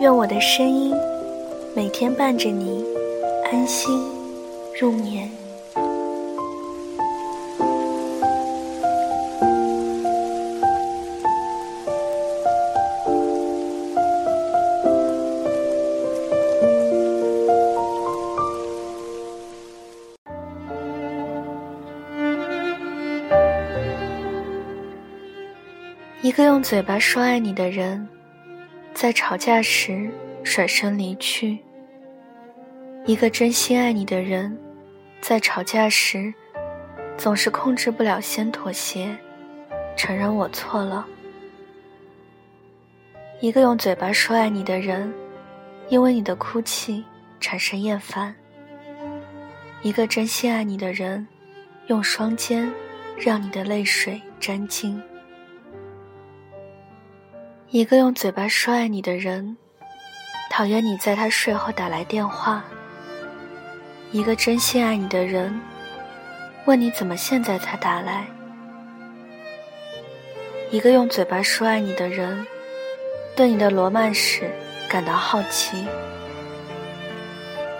愿我的声音每天伴着你安心入眠。一个用嘴巴说爱你的人。在吵架时甩身离去。一个真心爱你的人，在吵架时总是控制不了先妥协，承认我错了。一个用嘴巴说爱你的人，因为你的哭泣产生厌烦。一个真心爱你的人，用双肩让你的泪水沾巾。一个用嘴巴说爱你的人，讨厌你在他睡后打来电话。一个真心爱你的人，问你怎么现在才打来。一个用嘴巴说爱你的人，对你的罗曼史感到好奇。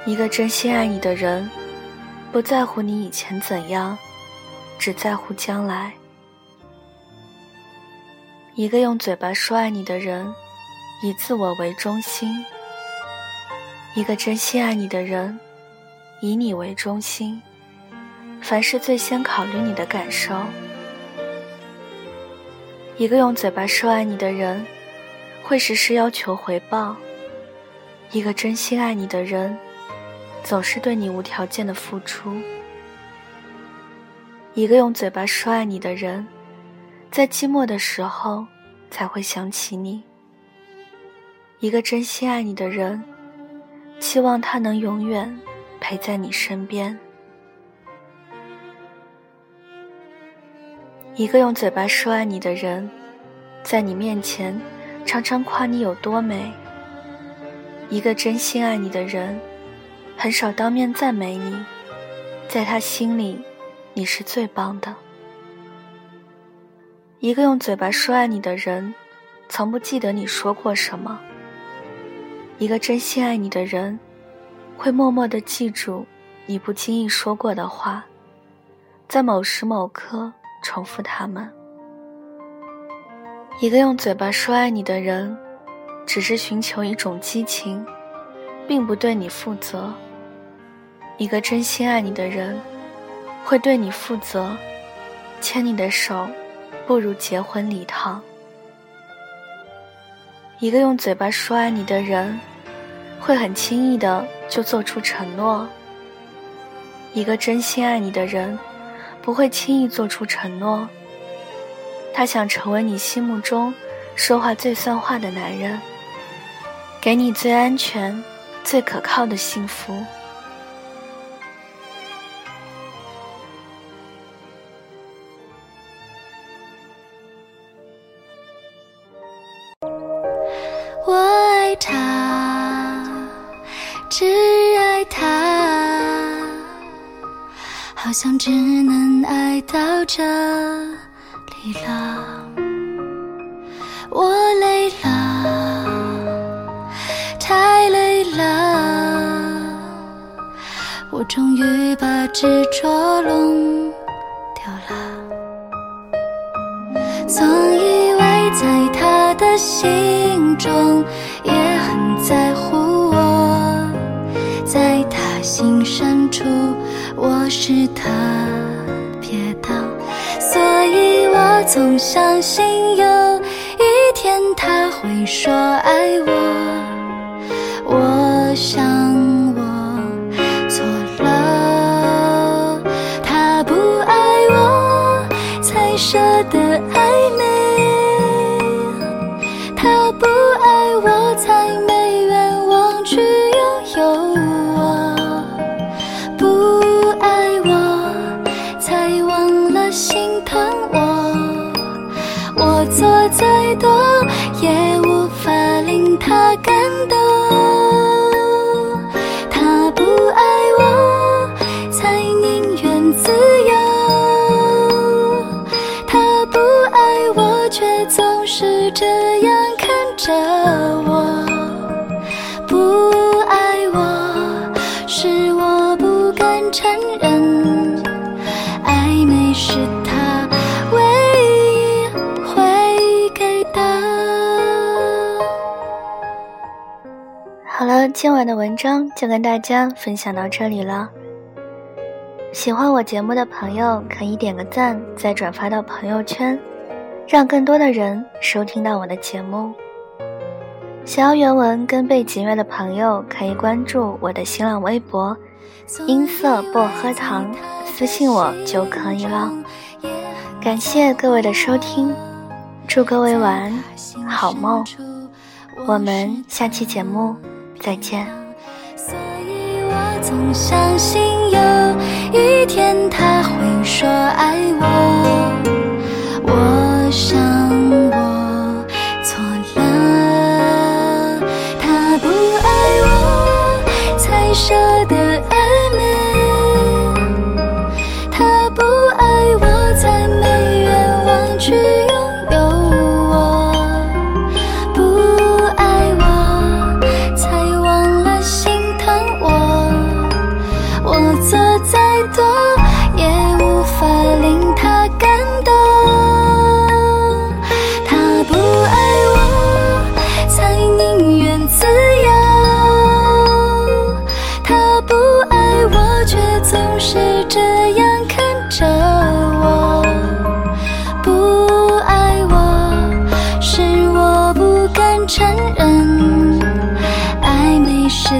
一个真心爱你的人，不在乎你以前怎样，只在乎将来。一个用嘴巴说爱你的人，以自我为中心；一个真心爱你的人，以你为中心，凡事最先考虑你的感受。一个用嘴巴说爱你的人，会时时要求回报；一个真心爱你的人，总是对你无条件的付出。一个用嘴巴说爱你的人。在寂寞的时候，才会想起你。一个真心爱你的人，期望他能永远陪在你身边。一个用嘴巴说爱你的人，在你面前常常夸你有多美。一个真心爱你的人，很少当面赞美你，在他心里，你是最棒的。一个用嘴巴说爱你的人，从不记得你说过什么。一个真心爱你的人，会默默的记住你不经意说过的话，在某时某刻重复他们。一个用嘴巴说爱你的人，只是寻求一种激情，并不对你负责。一个真心爱你的人，会对你负责，牵你的手。不如结婚礼堂。一个用嘴巴说爱你的人，会很轻易的就做出承诺。一个真心爱你的人，不会轻易做出承诺。他想成为你心目中说话最算话的男人，给你最安全、最可靠的幸福。他，只爱他，好像只能爱到这里了。我累了，太累了，我终于把执着弄丢了，总以为在他的心。中也很在乎我，在他心深处我是特别的，所以我总相信有一天他会说爱我。我想我错了，他不爱我才舍得。爱做再多，也无法令他感动。他不爱我，才宁愿自由。他不爱我，却总是这样看着我。今晚的文章就跟大家分享到这里了。喜欢我节目的朋友可以点个赞，再转发到朋友圈，让更多的人收听到我的节目。想要原文跟背景乐的朋友可以关注我的新浪微博“音色薄荷糖”，私信我就可以了。感谢各位的收听，祝各位晚安，好梦。我们下期节目再见。所以我总相信有一天他会说爱我。我想承认暧昧是